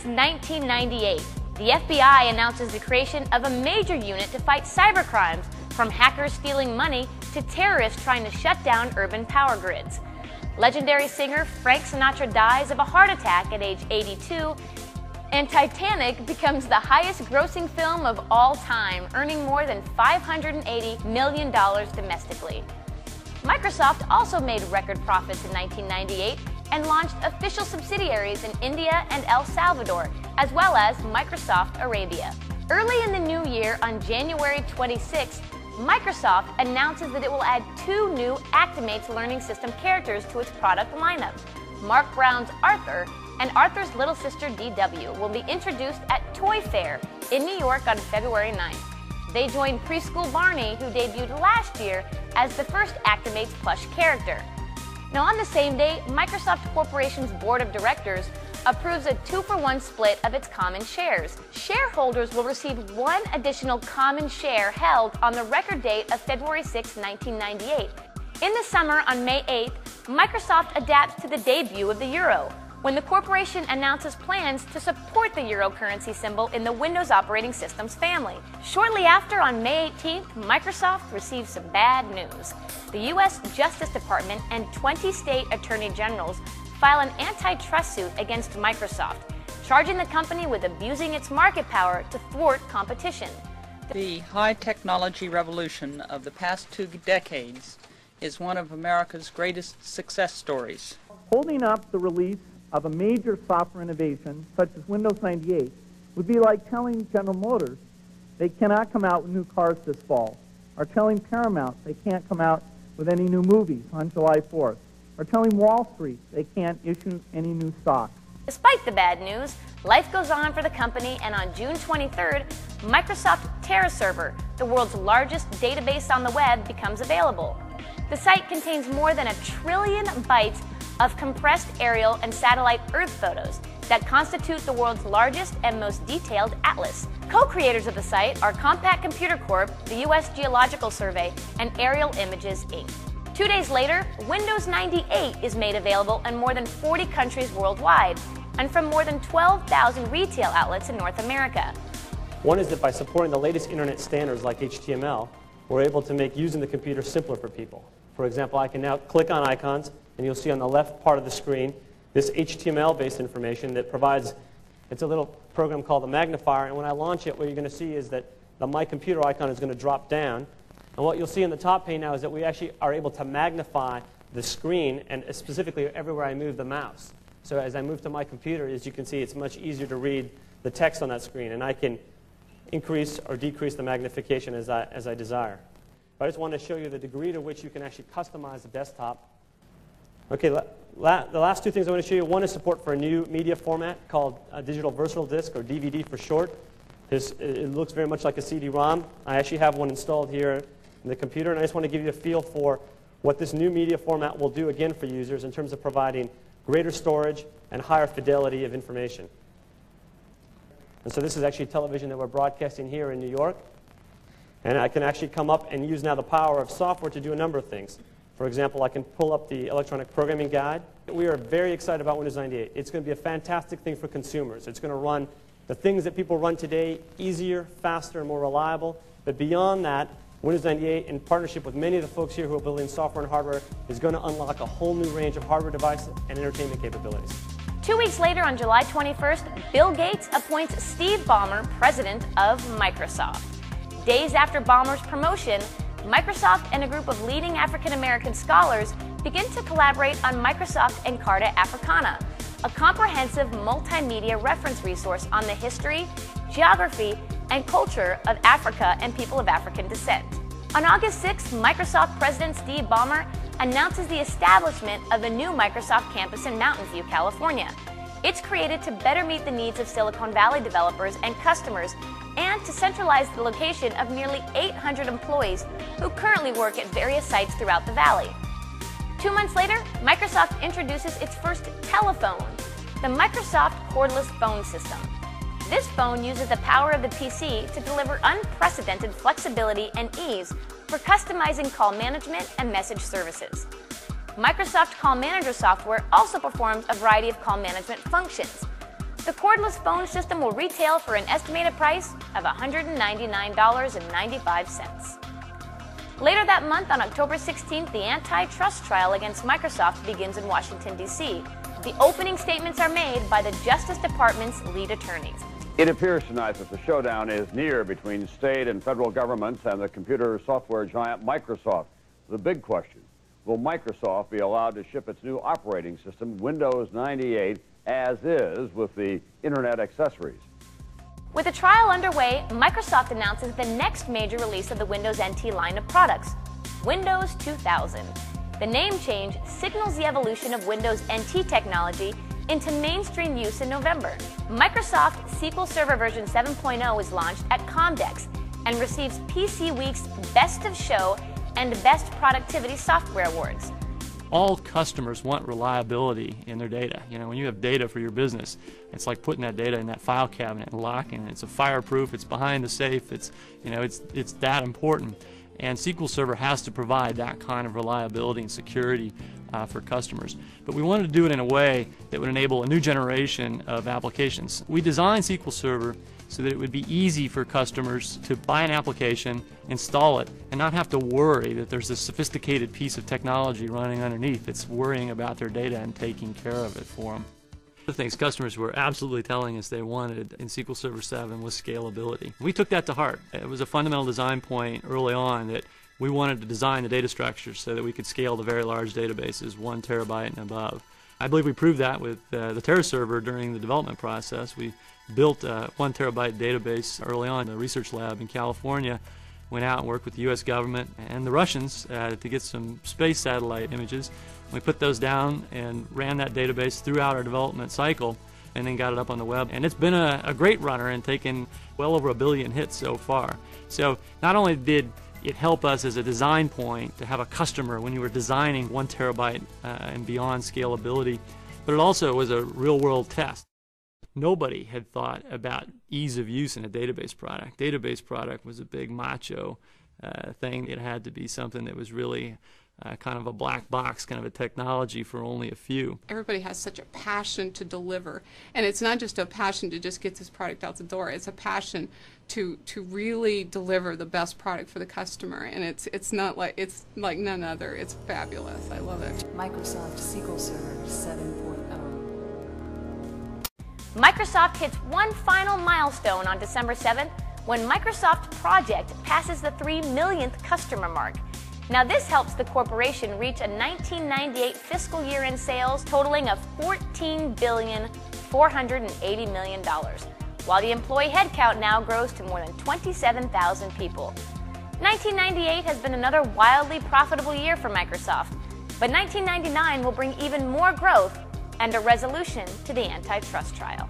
is 1998. The FBI announces the creation of a major unit to fight cybercrimes, from hackers stealing money to terrorists trying to shut down urban power grids. Legendary singer Frank Sinatra dies of a heart attack at age 82, and Titanic becomes the highest grossing film of all time, earning more than $580 million domestically. Microsoft also made record profits in 1998 and launched official subsidiaries in India and El Salvador, as well as Microsoft Arabia. Early in the new year, on January 26th, Microsoft announces that it will add two new Actimates Learning System characters to its product lineup. Marc Brown's Arthur and Arthur's little sister DW will be introduced at Toy Fair in New York on February 9th. They join Preschool Barney, who debuted last year as the first Actimates plush character. Now, on the same day, Microsoft Corporation's board of directors approves a two for one split of its common shares. Shareholders will receive one additional common share held on the record date of February 6, 1998. In the summer, on May 8th, Microsoft adapts to the debut of the euro when the corporation announces plans to support the euro currency symbol in the Windows operating system's family. Shortly after, on May 18th, Microsoft receives some bad news. The U.S. Justice Department and 20 state attorney generals file an antitrust suit against Microsoft, charging the company with abusing its market power to thwart competition. The high technology revolution of the past two decades is one of America's greatest success stories. Holding up the release of a major software innovation, such as Windows 98, would be like telling General Motors they cannot come out with new cars this fall, or telling Paramount they can't come out with any new movies on July 4th, or telling Wall Street they can't issue any new stock. Despite the bad news, life goes on for the company, and on June 23rd, Microsoft TerraServer, the world's largest database on the web, becomes available. The site contains more than a trillion bytes of compressed aerial and satellite Earth photos that constitute the world's largest and most detailed atlas. Co-creators of the site are Compaq Computer Corp., the U.S. Geological Survey, and Aerial Images, Inc. Two days later, Windows 98 is made available in more than 40 countries worldwide and from more than 12,000 retail outlets in North America. One is that by supporting the latest internet standards like HTML, we're able to make using the computer simpler for people. For example, I can now click on icons and you'll see on the left part of the screen this HTML-based information that provides, it's a little program called the magnifier, and when I launch it, what you're going to see is that the My Computer icon is going to drop down, and what you'll see in the top pane now is that we actually are able to magnify the screen, and specifically everywhere I move the mouse. So as I move to my computer, as you can see, it's much easier to read the text on that screen, and I can increase or decrease the magnification as I, as I desire. But I just want to show you the degree to which you can actually customize the desktop Okay, la la the last two things I want to show you. One is support for a new media format called a digital versatile disc, or DVD for short. This, it looks very much like a CD-ROM. I actually have one installed here in the computer, and I just want to give you a feel for what this new media format will do again for users in terms of providing greater storage and higher fidelity of information. And so this is actually television that we're broadcasting here in New York. And I can actually come up and use now the power of software to do a number of things. For example, I can pull up the electronic programming guide. We are very excited about Windows 98. It's going to be a fantastic thing for consumers. It's going to run the things that people run today easier, faster, and more reliable. But beyond that, Windows 98, in partnership with many of the folks here who are building software and hardware, is going to unlock a whole new range of hardware devices and entertainment capabilities. Two weeks later, on July 21st, Bill Gates appoints Steve Ballmer president of Microsoft. Days after Ballmer's promotion, Microsoft and a group of leading African American scholars begin to collaborate on Microsoft Encarta Africana, a comprehensive multimedia reference resource on the history, geography, and culture of Africa and people of African descent. On August 6, Microsoft President Steve Ballmer announces the establishment of a new Microsoft campus in Mountain View, California. It's created to better meet the needs of Silicon Valley developers and customers and to centralize the location of nearly 800 employees who currently work at various sites throughout the valley. Two months later, Microsoft introduces its first telephone, the Microsoft Cordless Phone System. This phone uses the power of the PC to deliver unprecedented flexibility and ease for customizing call management and message services. Microsoft Call Manager software also performs a variety of call management functions. The cordless phone system will retail for an estimated price of $199.95. Later that month, on October 16th, the antitrust trial against Microsoft begins in Washington, D.C. The opening statements are made by the Justice Department's lead attorneys. It appears tonight that the showdown is near between state and federal governments and the computer software giant Microsoft. The big question, will Microsoft be allowed to ship its new operating system, Windows 98, as is with the Internet accessories? With the trial underway, Microsoft announces the next major release of the Windows NT line of products, Windows 2000. The name change signals the evolution of Windows NT technology into mainstream use in November. Microsoft SQL Server version 7.0 is launched at Comdex and receives PC Week's Best of Show and Best Productivity Software Awards. All customers want reliability in their data. You know, when you have data for your business, it's like putting that data in that file cabinet and locking it. It's a fireproof, it's behind the safe, it's, you know, it's, it's that important. And SQL Server has to provide that kind of reliability and security uh, for customers. But we wanted to do it in a way that would enable a new generation of applications. We designed SQL Server so that it would be easy for customers to buy an application, install it, and not have to worry that there's a sophisticated piece of technology running underneath that's worrying about their data and taking care of it for them. The things customers were absolutely telling us they wanted in SQL Server 7 was scalability. We took that to heart. It was a fundamental design point early on that we wanted to design the data structures so that we could scale to very large databases, one terabyte and above. I believe we proved that with uh, the TerraServer during the development process. We built a one terabyte database early on in a research lab in California. Went out and worked with the U.S. government and the Russians uh, to get some space satellite images. We put those down and ran that database throughout our development cycle and then got it up on the web. And it's been a, a great runner and taken well over a billion hits so far. So not only did it help us as a design point to have a customer when you were designing one terabyte uh, and beyond scalability, but it also was a real world test. Nobody had thought about ease of use in a database product. Database product was a big macho uh, thing. It had to be something that was really uh, kind of a black box, kind of a technology for only a few. Everybody has such a passion to deliver, and it's not just a passion to just get this product out the door. It's a passion to to really deliver the best product for the customer, and it's it's not like it's like none other. It's fabulous. I love it. Microsoft SQL Server 7.0. Microsoft hits one final milestone on December 7th when Microsoft Project passes the 3 millionth customer mark. Now, this helps the corporation reach a 1998 fiscal year in sales totaling of $14 billion, $480 million, while the employee headcount now grows to more than 27,000 people. 1998 has been another wildly profitable year for Microsoft, but 1999 will bring even more growth and a resolution to the antitrust trial.